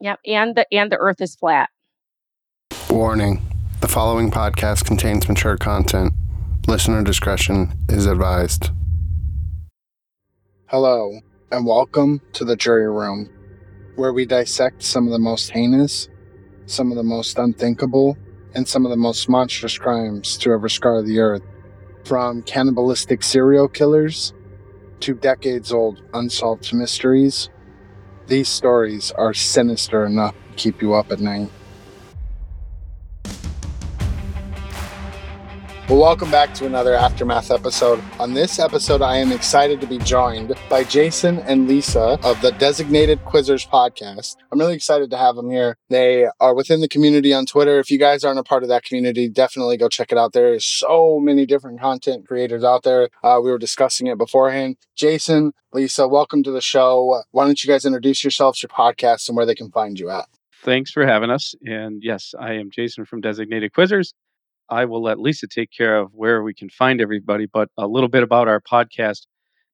Yep, and the and the Earth is flat. Warning: The following podcast contains mature content. Listener discretion is advised. Hello, and welcome to the jury room, where we dissect some of the most heinous, some of the most unthinkable, and some of the most monstrous crimes to ever scar the earth. From cannibalistic serial killers to decades old unsolved mysteries, these stories are sinister enough to keep you up at night. Well, welcome back to another Aftermath episode. On this episode, I am excited to be joined by Jason and Lisa of the Designated Quizzers podcast. I'm really excited to have them here. They are within the community on Twitter. If you guys aren't a part of that community, definitely go check it out. There is so many different content creators out there. Uh, we were discussing it beforehand. Jason, Lisa, welcome to the show. Why don't you guys introduce yourselves, your podcast, and where they can find you at? Thanks for having us. And yes, I am Jason from Designated Quizzers. I will let Lisa take care of where we can find everybody, but a little bit about our podcast.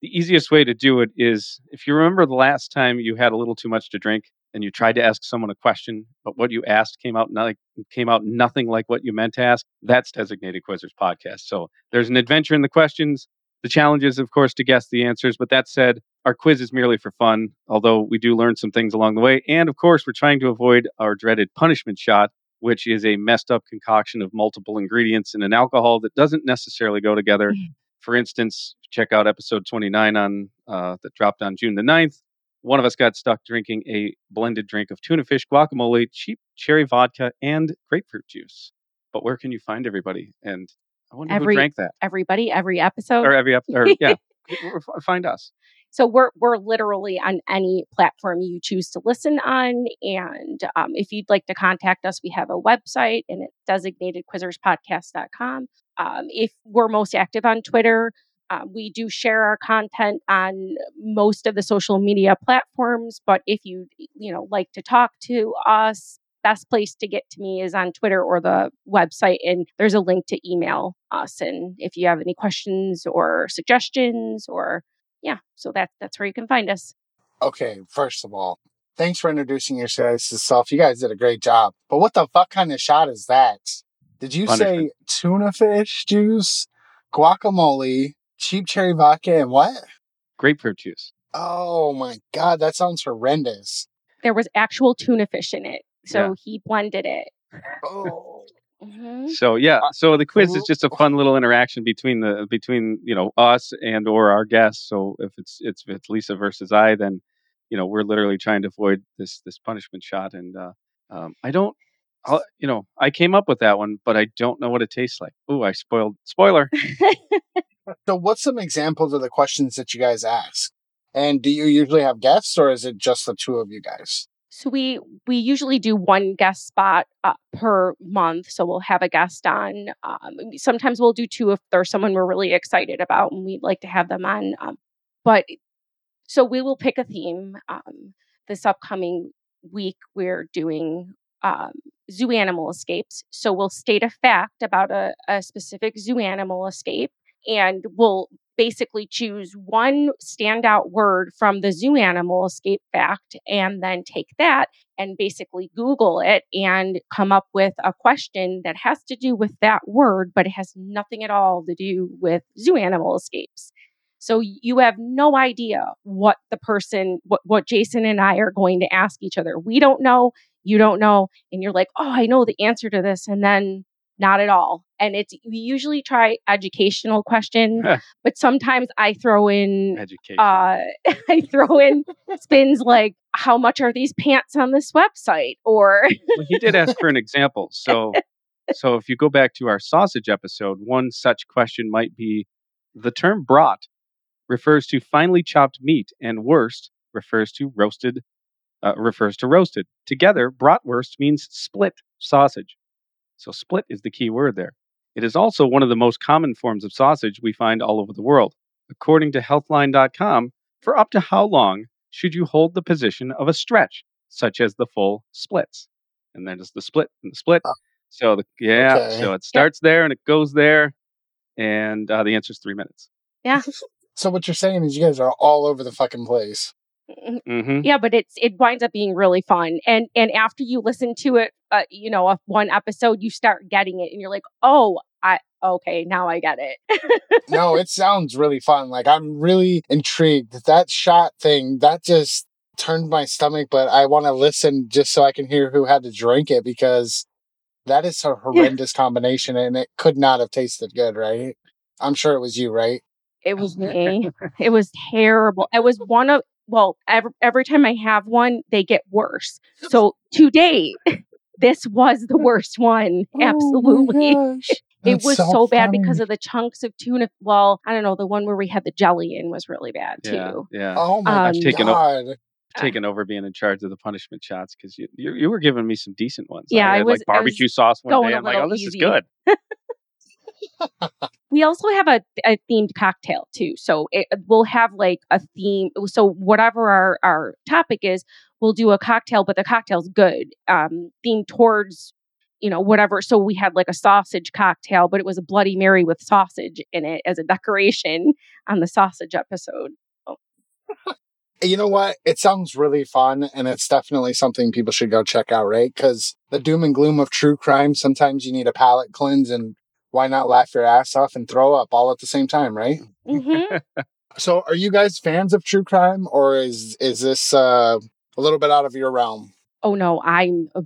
The easiest way to do it is if you remember the last time you had a little too much to drink and you tried to ask someone a question, but what you asked came out like came out nothing like what you meant to ask. That's Designated Quizzers podcast. So there's an adventure in the questions. The challenge is, of course, to guess the answers. But that said, our quiz is merely for fun, although we do learn some things along the way. And of course, we're trying to avoid our dreaded punishment shot, which is a messed up concoction of multiple ingredients in an alcohol that doesn't necessarily go together. Mm-hmm. For instance, check out episode 29 on uh, that dropped on June the 9th. One of us got stuck drinking a blended drink of tuna fish, guacamole, cheap cherry vodka, and grapefruit juice. But where can you find everybody? And I wonder every, who drank that. Everybody, every episode, or every episode, yeah. find us. So we're we're literally on any platform you choose to listen on. And um, if you'd like to contact us, we have a website and it's designated.quizzerspodcast.com. Um, if we're most active on Twitter, uh, we do share our content on most of the social media platforms. But if you you know like to talk to us, best place to get to me is on Twitter or the website, and there's a link to email us. And if you have any questions or suggestions or yeah, so that that's where you can find us. Okay, first of all, thanks for introducing yourself. You guys did a great job. But what the fuck kind of shot is that? Did you say tuna fish juice, guacamole, cheap cherry vodka, and what? Grapefruit juice. Oh my god, that sounds horrendous. There was actual tuna fish in it, so yeah. he blended it. Oh. Mm-hmm. So yeah, uh, so the quiz is just a fun little interaction between the between you know us and or our guests. So if it's it's if it's Lisa versus I, then you know we're literally trying to avoid this this punishment shot. And uh, um, I don't, I'll, you know, I came up with that one, but I don't know what it tastes like. Ooh, I spoiled spoiler. so what's some examples of the questions that you guys ask? And do you usually have guests, or is it just the two of you guys? So we we usually do one guest spot uh, per month. So we'll have a guest on. Um, sometimes we'll do two if there's someone we're really excited about and we'd like to have them on. Um, but so we will pick a theme. Um, this upcoming week we're doing um, zoo animal escapes. So we'll state a fact about a, a specific zoo animal escape and we'll basically choose one standout word from the zoo animal escape fact and then take that and basically Google it and come up with a question that has to do with that word, but it has nothing at all to do with zoo animal escapes. So you have no idea what the person, what, what Jason and I are going to ask each other. We don't know, you don't know. And you're like, oh, I know the answer to this. And then not at all. And it's we usually try educational questions, but sometimes I throw in education. Uh, I throw in spins like how much are these pants on this website or well, he did ask for an example. So so if you go back to our sausage episode, one such question might be the term brat refers to finely chopped meat and wurst refers to roasted uh, refers to roasted. Together, bratwurst means split sausage. So split is the key word there. It is also one of the most common forms of sausage we find all over the world. According to healthline.com, for up to how long should you hold the position of a stretch, such as the full splits? And then it's the split and the split. Oh. So the, yeah, okay. so it starts yep. there and it goes there, and uh, the answer is three minutes. Yeah. so what you're saying is you guys are all over the fucking place. Hmm Yeah, but it's it winds up being really fun. And and after you listen to it, uh, you know, of one episode, you start getting it, and you're like, oh, I okay, now I get it. no, it sounds really fun. Like I'm really intrigued. That shot thing, that just turned my stomach, but I want to listen just so I can hear who had to drink it because that is a horrendous combination and it could not have tasted good, right? I'm sure it was you, right? It was me. it was terrible. It was one of well, every every time I have one, they get worse. So to date, this was the worst one. Absolutely. Oh it was so, so bad because of the chunks of tuna. Well, I don't know. The one where we had the jelly in was really bad Yeah, too. yeah. Oh my Um, taken o- god. Taking over being in charge of the punishment shots because you, you you were giving me some decent ones. Yeah, I I had, was- like I was barbecue sauce one going day. a I'm like, little oh, this is good. We also have a, a themed cocktail too. So it, we'll have like a theme. So whatever our, our topic is, we'll do a cocktail, but the cocktail's good, um, themed towards, you know, whatever. So we had like a sausage cocktail, but it was a Bloody Mary with sausage in it as a decoration on the sausage episode. You know what? It sounds really fun, and it's definitely something people should go check out, right? Because the doom and gloom of true crime, sometimes you need a palate cleanse, and why not laugh your ass off and throw up all at the same time, right? hmm So, are you guys fans of true crime, or is is this uh, a little bit out of your realm? oh no, I'm a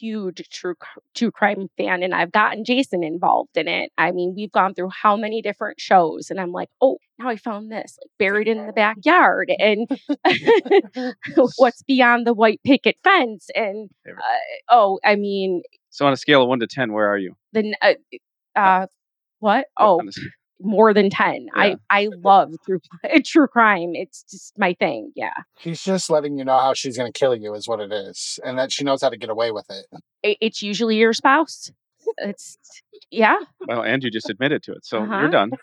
huge true true crime fan, and I've gotten Jason involved in it. I mean, we've gone through how many different shows, and I'm like, oh, now I found this like buried in the backyard, and what's beyond the white picket fence, and uh, oh, I mean, So on a scale of one to ten, where are you? the n- uh, uh, what? Oh, a more than ten. Yeah. I I love true true crime. It's just my thing. Yeah. She's just letting you know how she's going to kill you, is what it is, and that she knows how to get away with it. It, it's usually your spouse. It's yeah. well, and you just admitted to it, so Uh-huh. you're done.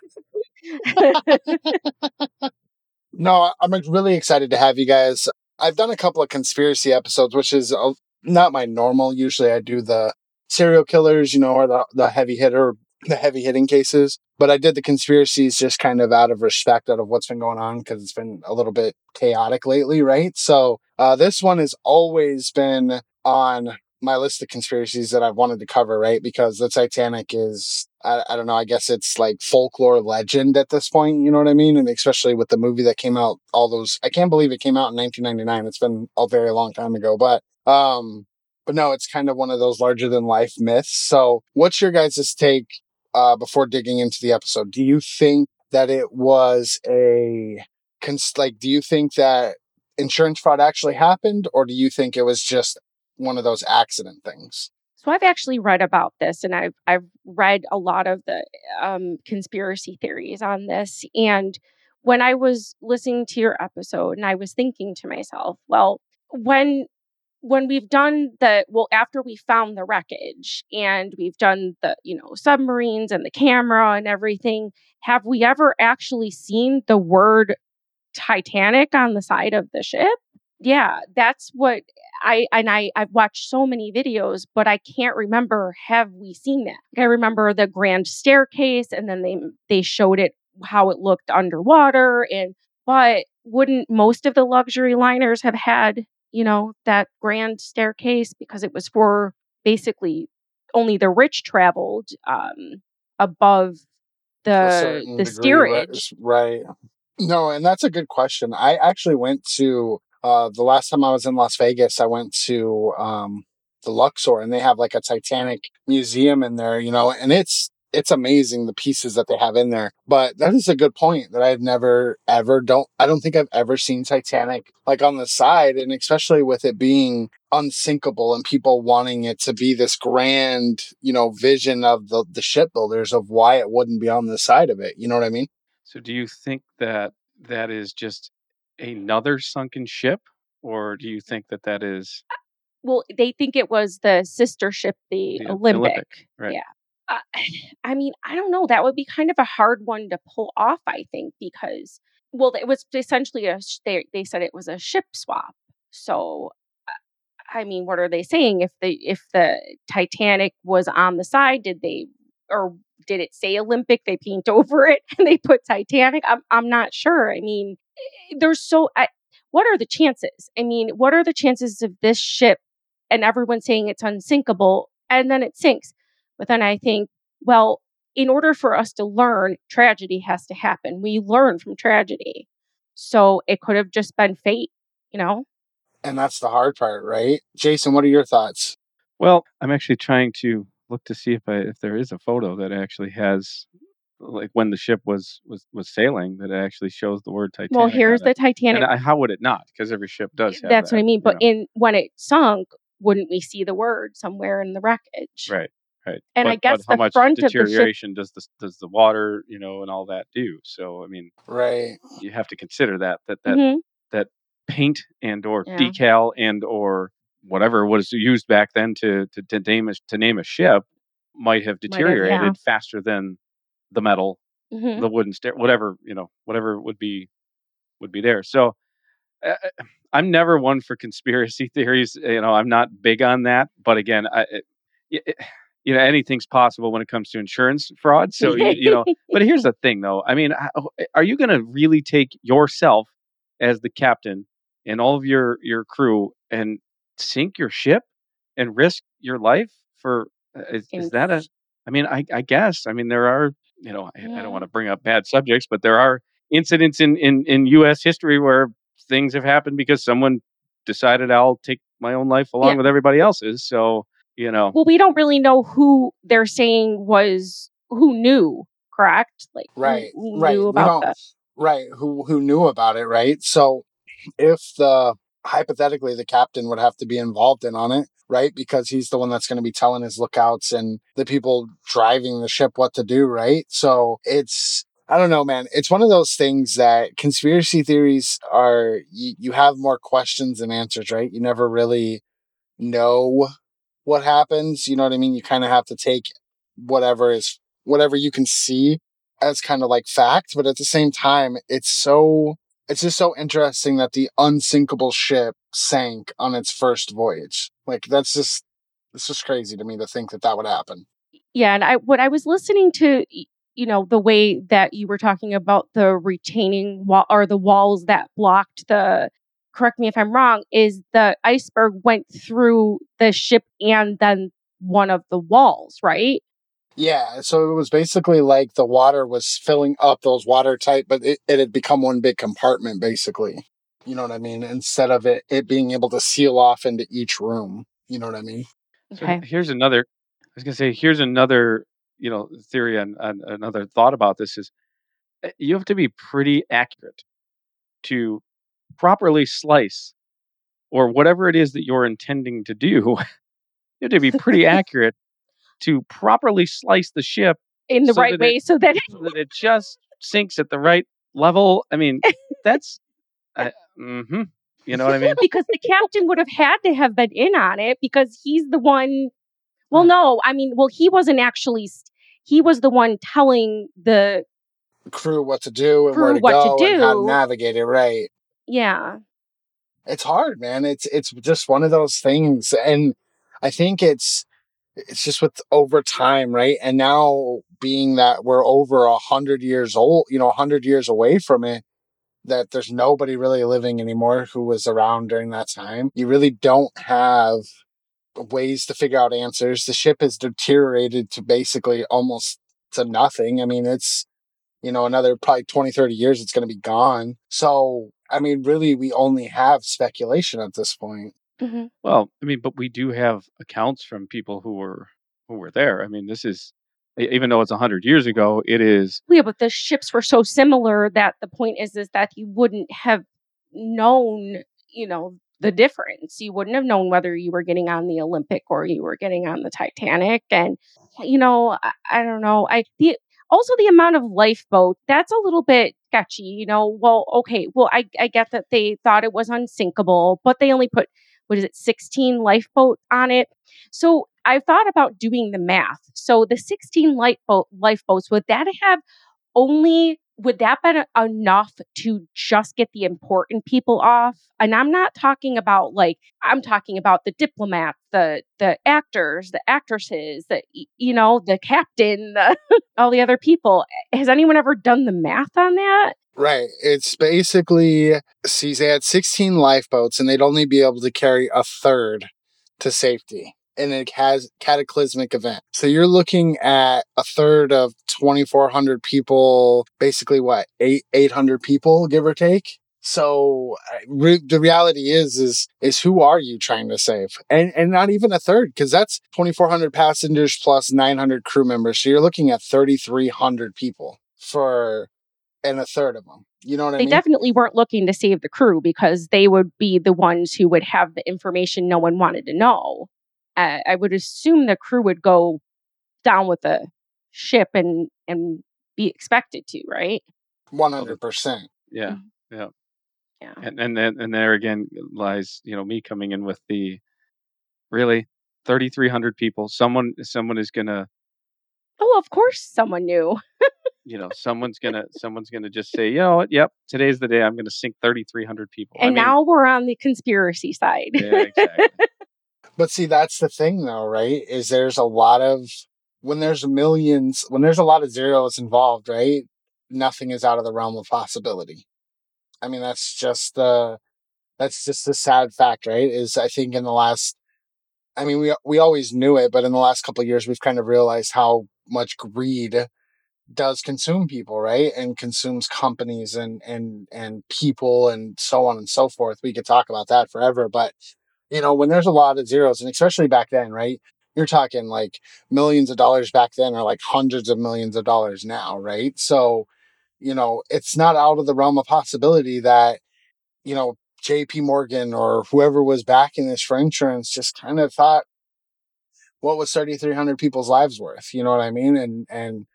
No, I'm really excited to have you guys. I've done a couple of conspiracy episodes, which is uh, not my normal. Usually, I do the serial killers, you know, or the the heavy hitter, the heavy hitting cases. But I did the conspiracies just kind of out of respect, out of what's been going on, because it's been a little bit chaotic lately, right? So uh, this one has always been on my list of conspiracies that I've wanted to cover, right? Because the Titanic is, I, I don't know, I guess it's like folklore legend at this point, you know what I mean? And especially with the movie that came out, all those, I can't believe it came out in 1999. It's been a very long time ago, but, um, but no, it's kind of one of those larger than life myths. So what's your guys' take, uh, before digging into the episode? Do you think that it was a, cons- like, do you think that insurance fraud actually happened or do you think it was just one of those accident things? So I've actually read about this, and I've I've read a lot of the um, conspiracy theories on this. And when I was listening to your episode, and I was thinking to myself, well, when when we've done the well after we found the wreckage and we've done the you know submarines and the camera and everything have we ever actually seen the word titanic on the side of the ship? Yeah that's what i and i i've watched so many videos but i can't remember have we seen that i remember the grand staircase and then they they showed it how it looked underwater and but wouldn't most of the luxury liners have had you know that grand staircase because it was for basically only the rich traveled um above the the degree, steerage Right. No, and that's a good question. I actually went to uh the last time I was in Las Vegas, I went to um the Luxor and they have like a Titanic museum in there, you know, and it's it's amazing the pieces that they have in there. But that is a good point that I've never ever don't I don't think I've ever seen Titanic like on the side and especially with it being unsinkable and people wanting it to be this grand, you know, vision of the the shipbuilders of why it wouldn't be on the side of it. You know what I mean? So do you think that that is just another sunken ship, or do you think that that is uh, well they think it was the sister ship the, The olympic, Olympic, right. yeah i mean i don't know that would be kind of a hard one to pull off i think because well it was essentially a they, they said it was a ship swap so i mean what are they saying if the if the titanic was on the side did they or did it say olympic they paint over it and they put titanic i'm, I'm not sure i mean eh, there's so I, what are the chances? I mean, what are the chances of this ship and everyone saying it's unsinkable and then it sinks? But then I think, well, in order for us to learn, tragedy has to happen. We learn from tragedy. So it could have just been fate, you know? And that's the hard part, right? Jason, what are your thoughts? Well, I'm actually trying to look to see if I if there is a photo that actually has like when the ship was was was sailing that actually shows the word Titanic. Well, here's the Titanic. I, how would it not? Because every ship does. That's that, what I mean. But know. in when it sunk, wouldn't we see the word somewhere in the wreckage? Right. Right. And but, I guess how the much front of the ship- deterioration does the does the water, you know, and all that do? So I mean, right? You have to consider that that that Mhm. that paint and or Yeah. decal and or whatever was used back then to to, to name a, to name a ship might have Might have, yeah. deteriorated faster than the metal, Mhm. the wooden stair, whatever you know, whatever would be would be there. So. Uh, I'm never one for conspiracy theories. You know, I'm not big on that. But again, I, it, it, you know, anything's possible when it comes to insurance fraud. So you, you know, but here's the thing, though. I mean, are you going to really take yourself as the captain and all of your your crew and sink your ship and risk your life for? uh, Is, is that a? I mean, I, I guess. I mean, there are. You know, I, I don't want to bring up bad subjects, but there are incidents in in in U.S. history where things have happened because someone decided I'll take my own life along Yeah. with everybody else's. So you know, Well, we don't really know who they're saying was who knew, correct? Like Right, who, right. knew about don't- the right who who knew about it right? So if the hypothetically the captain would have to be involved in on it right? Because he's the one that's going to be telling his lookouts and the people driving the ship what to do right? So it's i don't know man. It's one of those things that conspiracy theories are you, you have more questions than answers right? You never really know what happens you know what i mean you kind of have to take whatever is whatever you can see as kind of like fact, but at the same time, it's so it's just so interesting that the unsinkable ship sank on its first voyage. Like that's just it's just crazy to me to think that that would happen. yeah. And I what I was listening to, you know, the way that you were talking about the retaining wall or the walls that blocked the. Correct me if I'm wrong. Is the iceberg went through the ship and then one of the walls, right? Yeah, so it was basically like the water was filling up those watertight, but it, it had become one big compartment basically. You know what I mean? Instead of it it being able to seal off into each room. You know what I mean? So Okay. here's another. I was gonna say here's another you know theory and, and another thought about this is uh, you have to be pretty accurate to properly slice or whatever it is that you're intending to do. you have to be pretty accurate to properly slice the ship In the So right way, it- so that so that it just sinks at the right level. I mean, that's. I, hmm You know what I mean? because the captain would have had to have been in on it because he's the one. Well, no, I mean, well, he wasn't actually. He was the one telling the Crew what to do and where to what to go and how to navigate it right. Yeah. it's hard man. It's it's just one of those things and i think it's it's just with over time right? And now being that we're over a hundred years old you know a hundred years away from it that there's nobody really living anymore who was around during that time. You really don't have ways to figure out answers. The ship has deteriorated to basically almost to nothing. I mean it's you know another probably 20 30 years it's going to be gone. So i mean really we only have speculation at this point hmm Well, I mean, but we do have accounts from people who were who were there. I mean, this is even though it's a hundred years ago, it is Yeah, but the ships were so similar that the point is is that you wouldn't have known, you know, the difference. You wouldn't have known whether you were getting on the Olympic or you were getting on the Titanic. And you know, I, I don't know. I the also the amount of lifeboat that's a little bit sketchy. You know, well, okay, well, I I get that they thought it was unsinkable, but they only put what is it, sixteen lifeboat on it. So I thought about doing the math. So the 16 lifeboat lifeboats would that have only would that be enough to just get the important people off? And I'm not talking about like I'm talking about the diplomats, the the actors, the actresses, the you know, the captain, the, all the other people. Has anyone ever done the math on that? Right. It's basically, see, they had 16 lifeboats and they'd only be able to carry a third to safety in a has cataclysmic event. So you're looking at a third of 2,400 people, basically what, eight, 800 people, give or take? So re- the reality is, is, is who are you trying to save? And, and not even a third, because that's 2,400 passengers plus 900 crew members. So you're looking at 3,300 people for, and a third of them. You know what they I mean? They definitely weren't looking to save the crew because they would be the ones who would have the information no one wanted to know. Uh, I would assume the crew would go down with the ship and and be expected to, right? One hundred percent. Yeah, Mhm. yeah, Yeah. and and then and there again lies you know me coming in with the really thirty three hundred people. Someone someone is gonna Oh, of course someone knew. you know someone's gonna someone's gonna just say you know what yep today's the day I'm gonna sink thirty three hundred people. And now we're on the conspiracy side. yeah, exactly. But see, that's the thing, though, right? Is there's a lot of when there's millions, when there's a lot of zeros involved, right? Nothing is out of the realm of possibility. I mean, that's just the that's just the sad fact, right? Is I think in the last, I mean, we we always knew it, but in the last couple years, we've kind of realized how much greed does consume people, right? And consumes companies and and and people and so on and so forth. We could talk about that forever, but you know, when there's a lot of zeros, and especially back then, right? You're talking like millions of dollars back then, or like hundreds of millions of dollars now, right? So, you know, it's not out of the realm of possibility that, you know, JP Morgan or whoever was backing this for insurance just kind of thought, what was 3,300 people's lives worth? You know what I mean? And, and,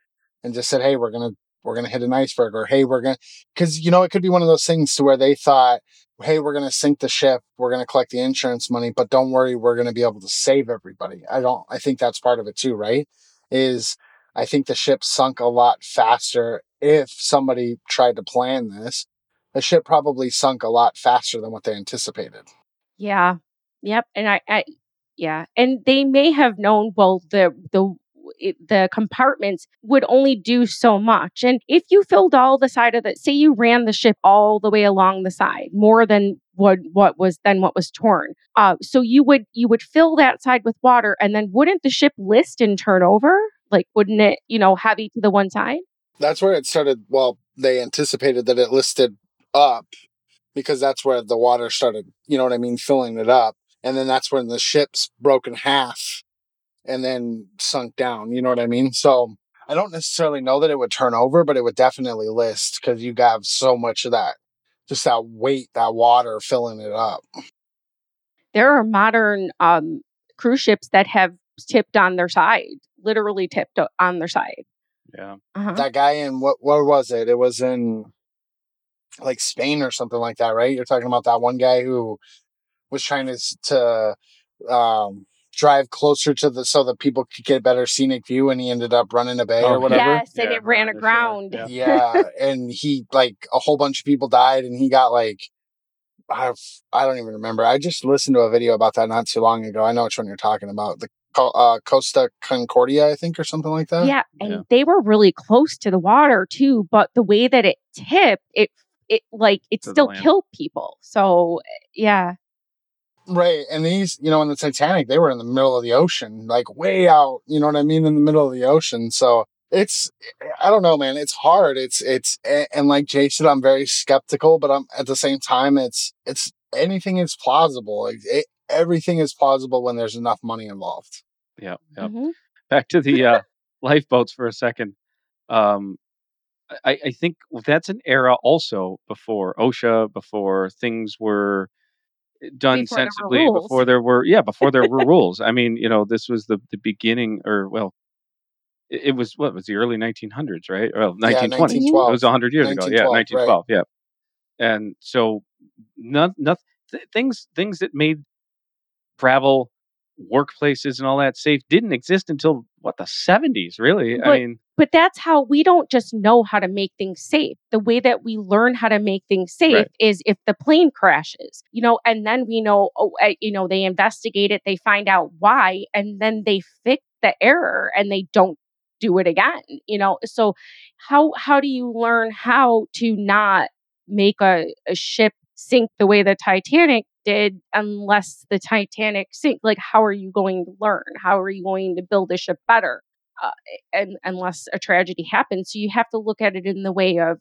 and just said, hey, we're going to, we're going to hit an iceberg or hey, we're going to, because, you know, it could be one of those things to where they thought, hey, we're going to sink the ship, we're going to collect the insurance money, but don't worry, we're going to be able to save everybody. I don't, I think that's part of it too, right? Is I think the ship sunk a lot faster. If somebody tried to plan this, the ship probably sunk a lot faster than what they anticipated. Yeah. Yep. And I, I yeah. And they may have known well the the it, the compartments would only do so much. And if you filled all the side of the say you ran the ship all the way along the side, more than what what was then what was torn. Uh so you would you would fill that side with water and then wouldn't the ship list and turn over? Like wouldn't it, you know, heavy to the one side? That's where it started. Well, they anticipated that it listed up because that's where the water started, you know what I mean, filling it up. And then that's when the ship's broke in half and then sunk down, you know what I mean? So I don't necessarily know that it would turn over, but it would definitely list because you have so much of that, just that weight, that water filling it up. There are modern um cruise ships that have tipped on their side, literally tipped on their side. Yeah, Uh-huh. That guy in what, where was it? It was in like Spain or something like that, right? You're talking about that one guy who was trying to, to, um, drive closer to the so that people could get a better scenic view and he ended up running a bay Oh, or whatever. Yes, and Yeah, it ran aground. sure, yeah. And he like a whole bunch of people died and he got like I, I don't even remember. I just listened to a video about that not too long ago. I know which one you're talking about. The uh, costa concordia i think or something like that? Yeah, and Yeah. they were really close to the water too, but the way that it tipped, it it like it To still killed people. So yeah, right and these you know in the titanic they were in the middle of the ocean like way out you know what i mean in the middle of the ocean so it's i don't know man it's hard it's it's and like jay said i'm very skeptical but i'm at the same time it's it's anything is plausible like it, everything is plausible when there's enough money involved yeah, yeah. Mhm. Back to the uh, lifeboats for a second. Um, I, I think that's an era also before OSHA, before things were done Before sensibly, rules. before there were yeah, before there were rules. I mean, you know, this was the the beginning, or well, it, it was what was the early 1900s, right? Well, 1920. Mhm. It was 100 years ago. Yeah, 1912, 1912. Yeah. And so, none, nothing, th- things, things that made travel, workplaces, and all that safe didn't exist until what the 70s. Really, I mean, but that's how we don't just know how to make things safe. The way that we learn how to make things safe Right. is if the plane crashes, you know, and then we know, oh, uh, you know, they investigate it, they find out why, and then they fix the error, and they don't do it again you know so how how do you learn how to not make a, a ship sink the way the titanic did unless the titanic sink like how are you going to learn how are you going to build a ship better uh, and unless a tragedy happens so you have to look at it in the way of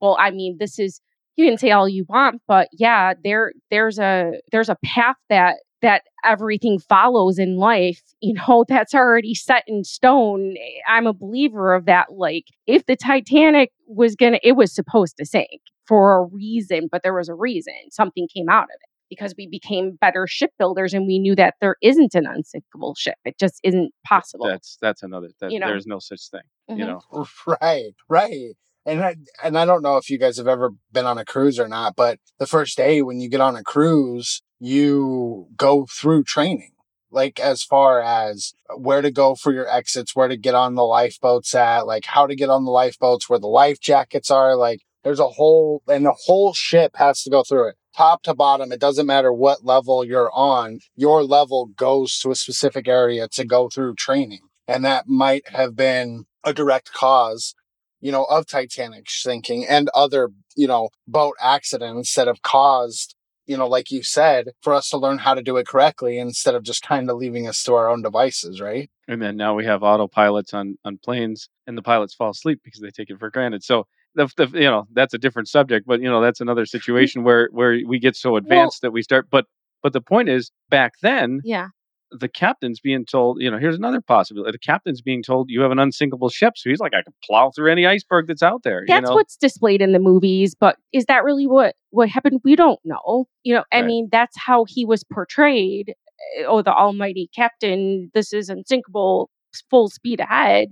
well i mean this is you can say all you want but yeah there there's a there's a path that that everything follows in life, you know, that's already set in stone. I'm a believer of that. Like, if the Titanic was gonna, it was supposed to sink for a reason, but there was a reason. Something came out of it because we became better shipbuilders and we knew that there isn't an unsinkable ship. It just isn't possible. That's that's another. That, You know? There's no such thing. Mhm. You know. Right, right. And I, and I don't know if you guys have ever been on a cruise or not, but the first day when you get on a cruise, you go through training. Like as far as where to go for your exits, where to get on the lifeboats at, like how to get on the lifeboats, where the life jackets are, like there's a whole and the whole ship has to go through it. Top to bottom, it doesn't matter what level you're on, your level goes to a specific area to go through training. And that might have been a direct cause you know, of Titanic sinking and other, you know, boat accidents that have caused, you know, like you said, for us to learn how to do it correctly instead of just kind of leaving us to our own devices, right? And then now we have autopilots on on planes, and the pilots fall asleep because they take it for granted. So the, the you know that's a different subject, but you know that's another situation where where we get so advanced that we start. But but the point is, back then yeah. the captain's being told, you know, here's another possibility. The captain's being told you have an unsinkable ship, so he's like, I can plow through any iceberg that's out there. That's you know? what's displayed in the movies, but is that really what what happened? We don't know. You know, I Right. mean, that's how he was portrayed. eh, Oh, the almighty captain, this is unsinkable, full speed ahead.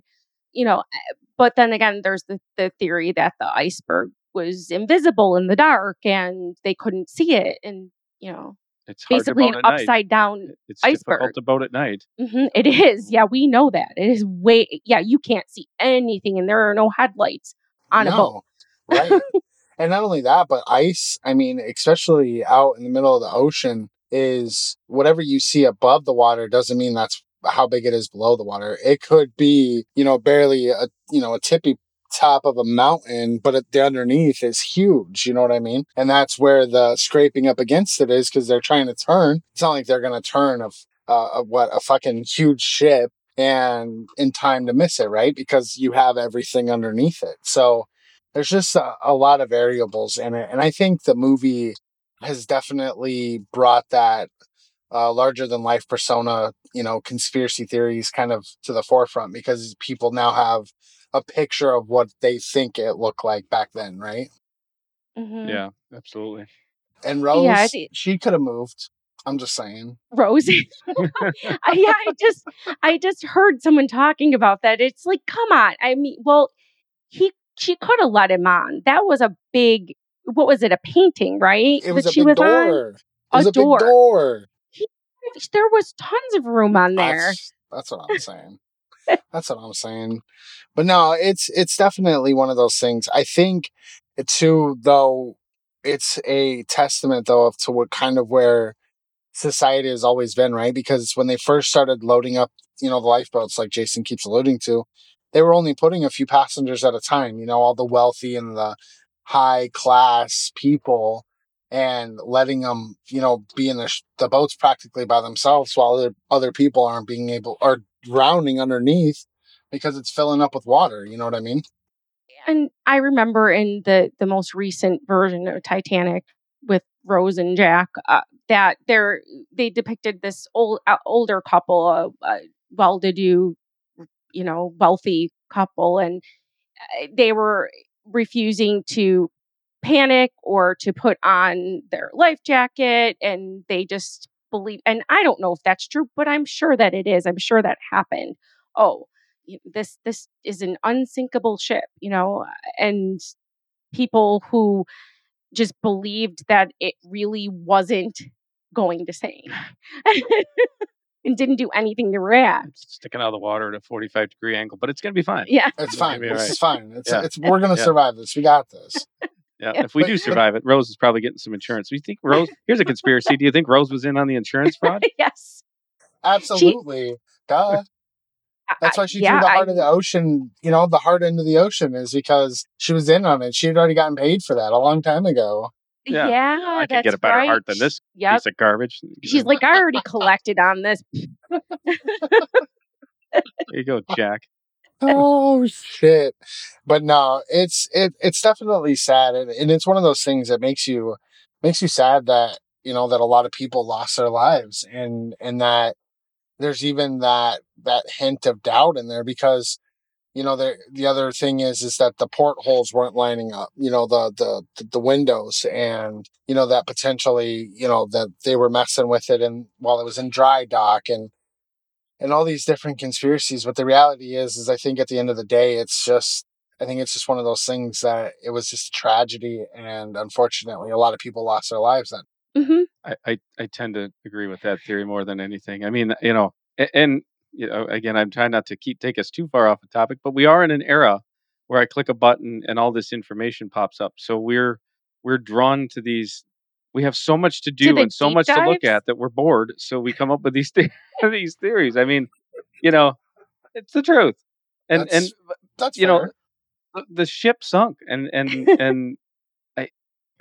You know, eh, but then again, there's the the theory that the iceberg was invisible in the dark and they couldn't see it, and you know, it's hard basically to an at night. upside down. It's difficult iceberg. to boat at night. Mhm, it is, yeah, we know that it is way. Yeah, you can't see anything, and there are no headlights on a boat. Right. and not only that, but ice, I mean, especially out in the middle of the ocean, is whatever you see above the water doesn't mean that's how big it is below the water. It could be, you know, barely a, you know, a tippy top of a mountain, but the underneath is huge. You know what I mean? And that's where the scraping up against it is because they're trying to turn. It's not like they're going to turn a, f- uh, a what a fucking huge ship and in time to miss it, right? Because you have everything underneath it. So there's just a, a lot of variables in it, and I think the movie has definitely brought that uh, larger than life persona, you know, conspiracy theories kind of to the forefront because people now have a picture of what they think it looked like back then, right? Mhm. Yeah, absolutely. And Rose, Yeah, I she could have moved. I'm just saying. Rose. I- yeah, I just I just heard someone talking about that. It's like, come on. I mean, well, he she could have let him on. That was a big what was it? A painting, right? It was that a she big was on. door. It was A a, door. big door. There was tons of room on there. That's, that's what I'm saying. that's what I'm saying. But no, it's it's definitely one of those things. I think too, though, it's a testament though of to what kind of where society has always been, right? Because when they first started loading up, you know, the lifeboats, like Jason keeps alluding to, they were only putting a few passengers at a time. You know, all the wealthy and the high class people and letting them, you know, be in the, sh- the boats practically by themselves while other, other people aren't being able are drowning underneath because it's filling up with water. You know what I mean? and I remember in the the most recent version of Titanic with Rose and Jack uh, that they're they depicted this old uh, older couple, a, a well-to-do, you know, wealthy couple, and uh, they were refusing to panic or to put on their life jacket, and they just believe. And I don't know if that's true, but I'm sure that it is. I'm sure that happened. Oh, this this is an unsinkable ship you know and people who just believed that it really wasn't going to sink and didn't do anything to react It's sticking out of the water at a 45 degree angle, but it's going to be fine. yeah It's It's fine. gonna be This is fine. It's, Yeah. it's, we're going to Yeah. survive this. We got this. Yeah, Yeah. if we do survive it, Rose is probably getting some insurance. Do you think Rose? Here's a conspiracy. Do you think Rose was in on the insurance fraud? yes Absolutely. Duh. That's why she yeah, threw the heart I- of the ocean, you know, the heart into the ocean is because she was in on it. She had already gotten paid for that a long time ago. Yeah. Yeah, I could that's get a better right. heart than this Yep. piece of garbage. She's like, I already collected on this. There you go, Jack. Oh shit. But no, it's it it's definitely sad and, and it's one of those things that makes you makes you sad that, you know, that a lot of people lost their lives and and that there's even that that hint of doubt in there because you know the the other thing is is that the portholes weren't lining up you know the the the windows and you know that potentially you know that they were messing with it and while it was in dry dock and and all these different conspiracies but the reality is is i think at the end of the day it's just i think it's just one of those things that it was just a tragedy and unfortunately a lot of people lost their lives then hmm I, I, I tend to agree with that theory more than anything. I mean, you know, a- and, you know, again, I'm trying not to keep take us too far off the topic, but we are in an era where I click a button and all this information pops up. So we're we're drawn to these. We have so much to do the and so deep much to look at that we're bored. So we come up with these the- these theories. I mean, you know, it's the truth. And and That's- that's you know, the, the ship sunk, and and and I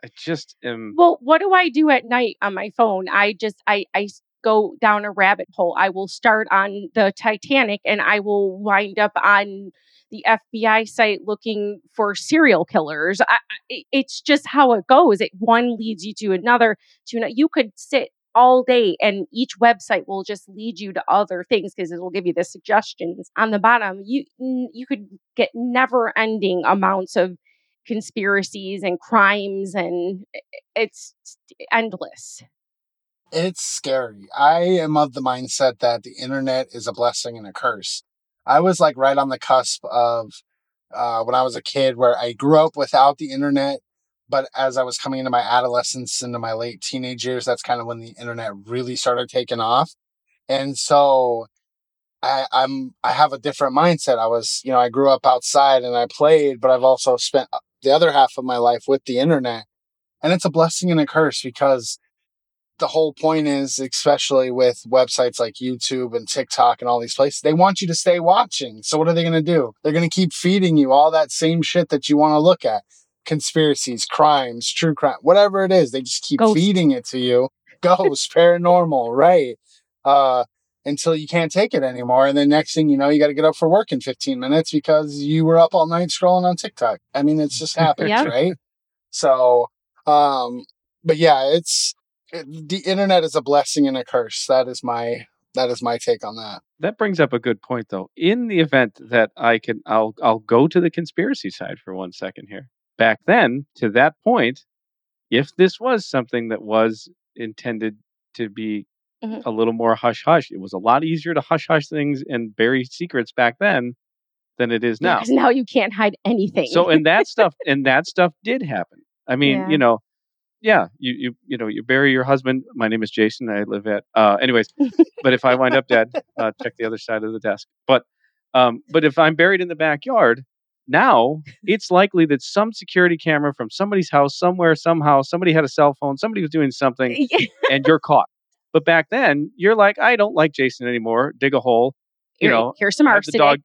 I just am. Well, what do I do at night on my phone? I just I I s- go down a rabbit hole. I will start on the Titanic and I will wind up on the FBI site looking for serial killers. I, I- it- it's just how it goes. It one leads you to another. To you could sit all day and each website will just lead you to other things because it will give you the suggestions on the bottom. You you could get never ending amounts of conspiracies and crimes and it's endless. It's scary. I am of the mindset that the internet is a blessing and a curse. I was like right on the cusp of uh, when I was a kid where I grew up without the internet, but as I was coming into my adolescence, into my late teenage years, that's kind of when the internet really started taking off. And so I, I'm I have a different mindset. I was, you know, I grew up outside and I played, but I've also spent the other half of my life with the internet. And it's a blessing and a curse because the whole point is, especially with websites like YouTube and TikTok and all these places, they want you to stay watching. So what are they going to do? They're going to keep feeding you all that same shit that you want to look at. Conspiracies, crimes, true crime, whatever it is, they just keep Ghosts. feeding it to you. Ghosts, paranormal, right? Uh, until you can't take it anymore. And then next thing you know, you got to get up for work in 15 minutes because you were up all night scrolling on TikTok. I mean, it's just happens, Yeah. right? So, um, but yeah, it's it, the internet is a blessing and a curse. That is my that is my take on that. That brings up a good point, though. In the event that I can, I'll I'll go to the conspiracy side for one second here. Back then, to that point, if this was something that was intended to be Mhm. a little more hush hush, it was a lot easier to hush hush things and bury secrets back then than it is now. Because now you can't hide anything. So, and that stuff, and that stuff did happen. I mean, Yeah. you know, yeah, you you you know, you bury your husband. My name is Jason. I live at. Uh, anyways, but if I wind up dead, uh, check the other side of the desk. But um, but if I'm buried in the backyard, now it's likely that some security camera from somebody's house, somewhere, somehow, somebody had a cell phone, somebody was doing something, and you're caught. But back then, you're like, I don't like Jason anymore. Dig a hole, you know, here's some have the dog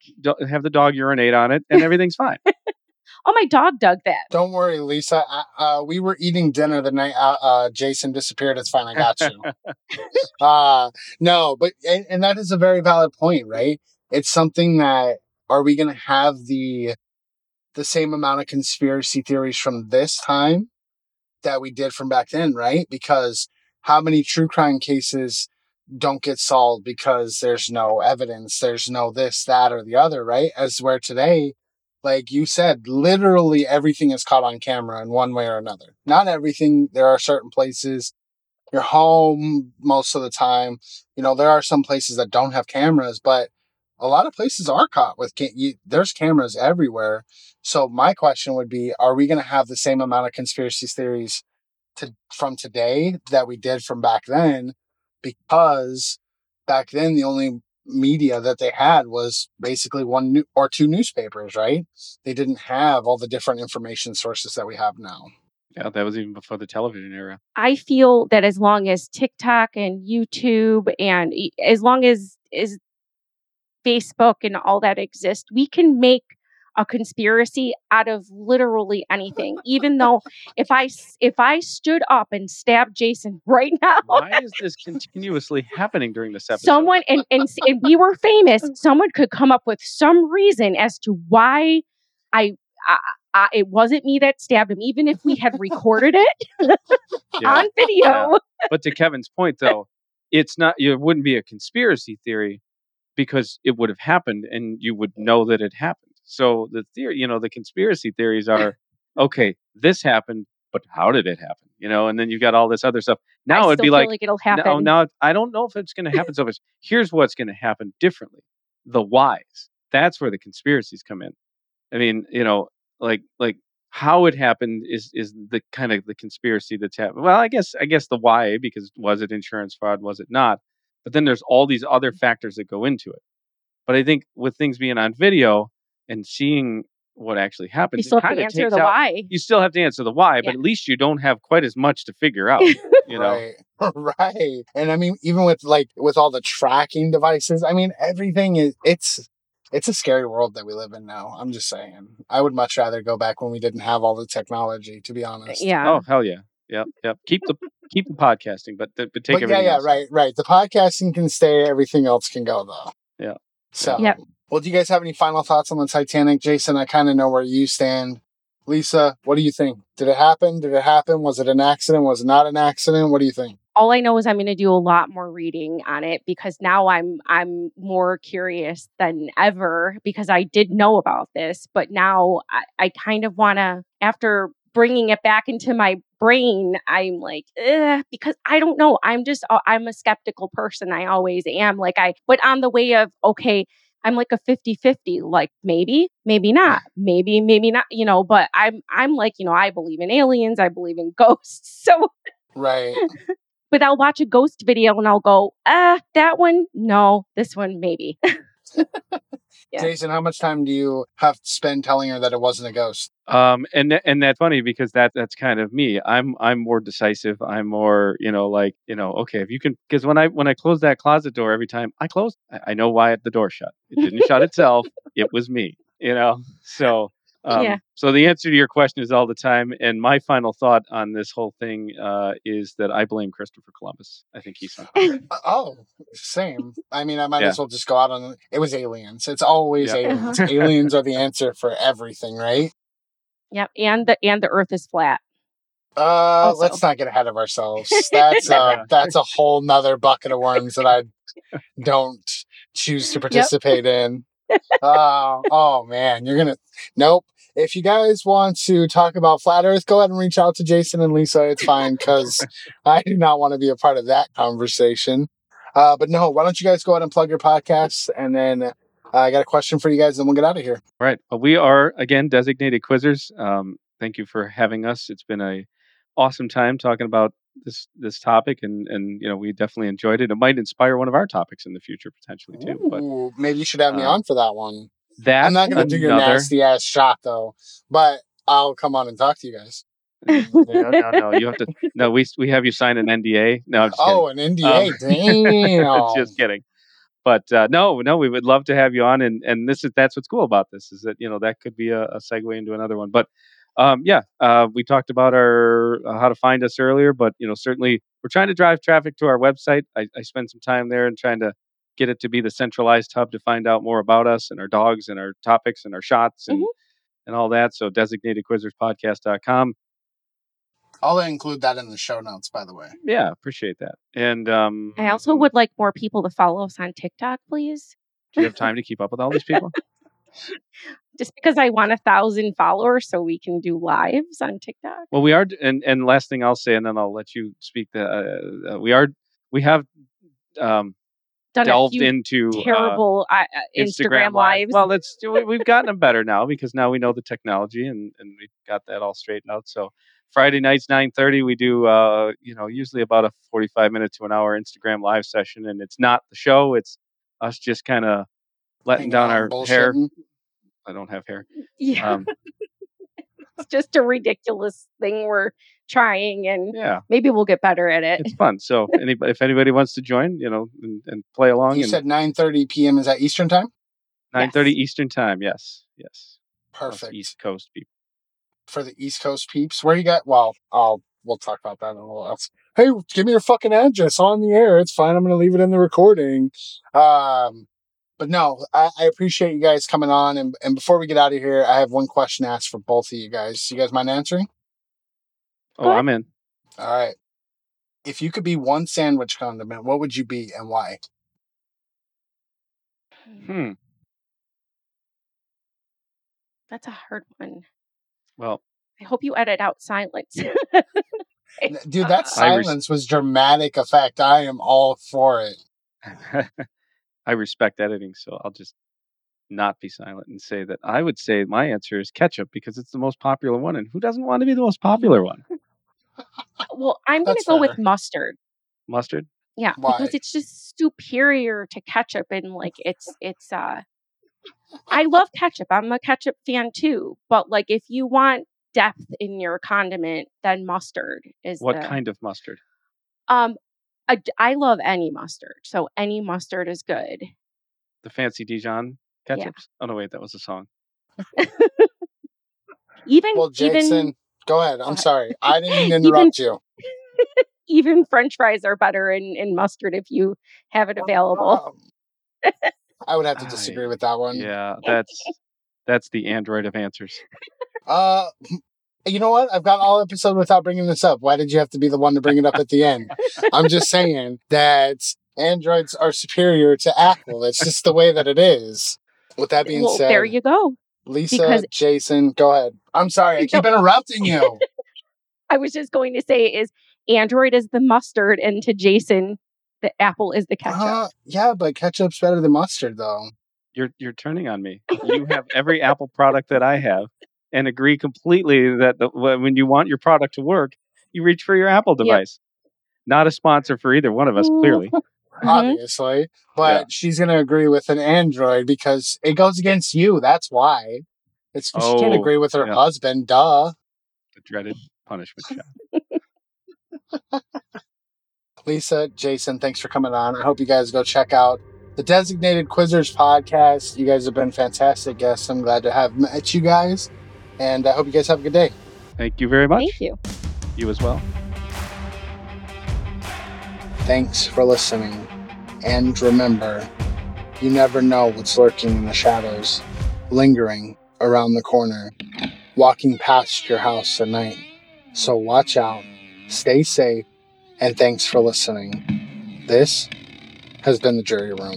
have the dog urinate on it, and everything's fine. Oh, my dog dug that. Don't worry, Lisa. I, uh, we were eating dinner the night uh, uh, Jason disappeared. It's fine. I got you. uh, no, but and, and that is a very valid point, right? It's something that are we going to have the the same amount of conspiracy theories from this time that we did from back then, right? Because how many true crime cases don't get solved because there's no evidence, there's no this, that, or the other, right? As where today, like you said, literally everything is caught on camera in one way or another. Not everything. There are certain places, your home most of the time. You know, there are some places that don't have cameras, but a lot of places are caught with ca- you, there's cameras everywhere. So my question would be: Are we going to have the same amount of conspiracy theories to from today that we did from back then? Because back then the only media that they had was basically one new, or two newspapers, right? They didn't have all the different information sources that we have now. Yeah, that was even before the television era. I feel that as long as TikTok and YouTube and as long as is Facebook and all that exist, we can make a conspiracy out of literally anything. Even though if I if I stood up and stabbed Jason right now, Why is this continuously happening during this episode? someone and, and and we were famous, someone could come up with some reason as to why I. I, I it wasn't me that stabbed him, even if we had recorded it Yeah. on video. But to Kevin's point, though, it's not. It wouldn't be a conspiracy theory because it would have happened, and you would know that it happened. So the theory, you know, the conspiracy theories are okay. This happened, but how did it happen? You know, and then you've got all this other stuff. Now it'd be like, like it'll happen. now I don't know if it's going to happen so much. Here's what's going to happen differently: the whys. That's where the conspiracies come in. I mean, you know, like like how it happened is is the kind of the conspiracy that's happened. Well, I guess I guess the why because was it insurance fraud? Was it not? But then there's all these other mm-hmm. factors that go into it. But I think with things being on video and seeing what actually happens, You still have to answer the out- why. You still have to answer the why, but Yeah. at least you don't have quite as much to figure out. You know, Right. right. And I mean, even with like with all the tracking devices, I mean, everything is it's it's a scary world that we live in now. I'm just saying. I would much rather go back when we didn't have all the technology, to be uh, honest. Yeah. Oh hell yeah, yep, yep. Keep the keep the podcasting, but but take But yeah, yeah, else. right, right. The podcasting can stay, everything else can go though. So Yep. well, do you guys have any final thoughts on the Titanic? Jason, I kinda know where you stand. Lisa, what do you think? Did it happen? Did it happen? Was it an accident? Was it not an accident? What do you think? all I know is I'm going to do a lot more reading on it because now I'm I'm more curious than ever because I did know about this, but now I, I kind of want to after bringing it back into my brain, I'm like, because I don't know. I'm just I'm a skeptical person. I always am. Like I, but on the way of okay. I'm like a 50-50 like maybe maybe not maybe maybe not you know but I'm I'm like you know I believe in aliens I believe in ghosts so Right. but I'll watch a ghost video and I'll go, ah, that one, no, this one, maybe. Yeah. Jason, how much time do you have to spend telling her that it wasn't a ghost? Um, and and that's funny because that that's kind of me. I'm I'm more decisive. I'm more you know like you know okay if you can because when I when I close that closet door every time I close I, I know why the door shut. It didn't shut itself. It was me. You know. So um, Yeah. So the answer to your question is all the time. And my final thought on this whole thing uh, is that I blame Christopher Columbus. I think he's something. Uh, Oh, same. I mean, I might Yeah. as well just go out on it was aliens. It's always Yeah. aliens. aliens are the answer for everything, right? Yep. And the and the earth is flat. Uh, Also. let's not get ahead of ourselves. That's uh, that's a whole nother bucket of worms that I don't choose to participate in. Oh, oh man, you're gonna nope. If you guys want to talk about flat Earth, go ahead and reach out to Jason and Lisa. It's fine because I do not want to be a part of that conversation. Uh, but no, why don't you guys go ahead and plug your podcasts, and then uh, I got a question for you guys, and we'll get out of here. Right. Well, we are again designated quizzers. Um, thank you for having us. It's been a awesome time talking about this this topic, and and you know we definitely enjoyed it. It might inspire one of our topics in the future potentially too. But maybe you should have me uh, on for that one. that's I'm not gonna do your nasty ass shot though, but I'll come on and talk to you guys. no, no, no. You have to. No, we we have you sign an NDA. No, I'm just Oh, an NDA, kidding. damn. just kidding. But uh, no, no, we would love to have you on, and and this is that's what's cool about this is that you know that could be a, a segue into another one. But um, yeah, uh, we talked about our uh, how to find us earlier, but you know certainly we're trying to drive traffic to our website. I, I spent some time there and trying to get it to be the centralized hub to find out more about us and our dogs and our topics and our shots and and all that. So designated.quizzerspodcast.com. I'll include that in the show notes, by the way. Yeah, appreciate that. And um, I also would like more people to follow us on TikTok, please. Do you have time to keep up with all these people? Just because I want a thousand followers so we can do lives on TikTok. Well, we are, and and last thing I'll say, and then I'll let you speak. The uh, uh, we are, we have um, Done delved a few into uh, terrible uh, uh, Instagram, lives. Well, it's we- we've gotten them better now because now we know the technology and and we've got that all straightened out. So Friday nights nine thirty, we do uh, you know usually about a forty five minute to an hour Instagram live session, and it's not the show; it's us just kind of letting Hanging down out our and hair. Bullshitting. I don't have hair. yeah, Um, it's just a ridiculous thing we're trying, and Yeah, maybe we'll get better at it. it's fun. So if anybody, if anybody wants to join, you know, and, and play along, You and said 9:30 p.m. Is that Eastern time? nine thirty Eastern time. Yes, yes. Us Perfect. East Coast people. For the East Coast peeps, where you got? Well, I'll we'll talk about that in a little else. Hey, give me your fucking address on the air. It's fine. I'm going to leave it in the recording. Um, but no, I, I appreciate you guys coming on. And, and before we get out of here, I have one question asked for both of you guys. You guys mind answering? Oh, I'm in. All right. If you could be one sandwich condiment, what would you be and why? Hmm. That's a hard one. Well, I hope you edit out silence. Dude, that I res- silence was dramatic effect. I am all for it. I respect editing, so I'll just not be silent and say that I would say my answer is ketchup because it's the most popular one, and who doesn't want to be the most popular one? well, I'm going to That's go with mustard. Mustard. Yeah, Why? because it's just superior to ketchup and like it's it's uh I love ketchup. I'm a ketchup fan too, but like if you want depth in your condiment, then mustard is What the, kind of mustard? Um I, d- I love any mustard. So any mustard is good. The fancy Dijon Yeah. Oh no, wait, that was a song. Even Well, Jason, even go ahead. I'm sorry. I didn't mean to interrupt you. even french fries are better in in mustard if you have it available. Um, I would have to I- disagree with that one. Yeah, that's that's the android of answers. Uh, you know what? I've got all episode without bringing this up. Why did you have to be the one to bring it up at the end? I'm just saying that androids are superior to Apple. It's just the way that it is. With that being well, said, there you go. Lisa, because- Jason, go ahead. I'm sorry, I keep interrupting you. I was just going to say is Android is the mustard and to Jason the apple is the ketchup. Uh, yeah, but ketchup's better than mustard, though. You're you're turning on me. You have every Apple product that I have, and agree completely that the, when you want your product to work, you reach for your Apple Yep. device. Not a sponsor for either one of us, clearly. Mhm. Obviously, but Yeah. she's gonna agree with an android because it goes against you. That's why. It's she can't Oh, agree with her yeah. husband. Duh. The dreaded punishment shot. Lisa, Jason, thanks for coming on. I hope you guys go check out the Designated Quizzers podcast. You guys have been fantastic guests. I'm glad to have met you guys, and I hope you guys have a good day. Thank you very much. Thank you. You as well. Thanks for listening. And remember, you never know what's lurking in the shadows, lingering around the corner, walking past your house at night. So watch out, stay safe, and thanks for listening. This has been the Jury Room.